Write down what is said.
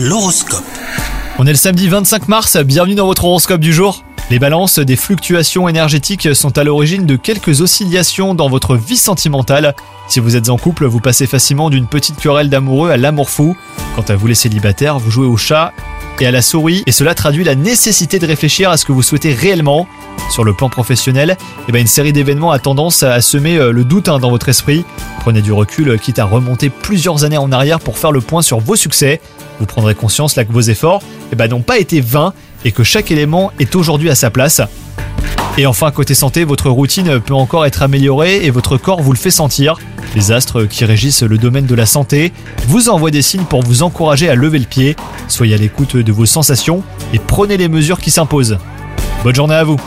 L'horoscope. On est le samedi 25 mars, bienvenue dans votre horoscope du jour. Les balances, des fluctuations énergétiques sont à l'origine de quelques oscillations dans votre vie sentimentale. Si vous êtes en couple, vous passez facilement d'une petite querelle d'amoureux à l'amour fou. Quant à vous les célibataires, vous jouez au chat et à la souris, et cela traduit la nécessité de réfléchir à ce que vous souhaitez réellement. Sur le plan professionnel, eh ben une série d'événements a tendance à semer euh, le doute hein, dans votre esprit. Prenez du recul, euh, quitte à remonter plusieurs années en arrière pour faire le point sur vos succès. Vous prendrez conscience que vos efforts eh ben, n'ont pas été vains et que chaque élément est aujourd'hui à sa place. Et enfin, côté santé, votre routine peut encore être améliorée et votre corps vous le fait sentir. Les astres qui régissent le domaine de la santé vous envoient des signes pour vous encourager à lever le pied. Soyez à l'écoute de vos sensations et prenez les mesures qui s'imposent. Bonne journée à vous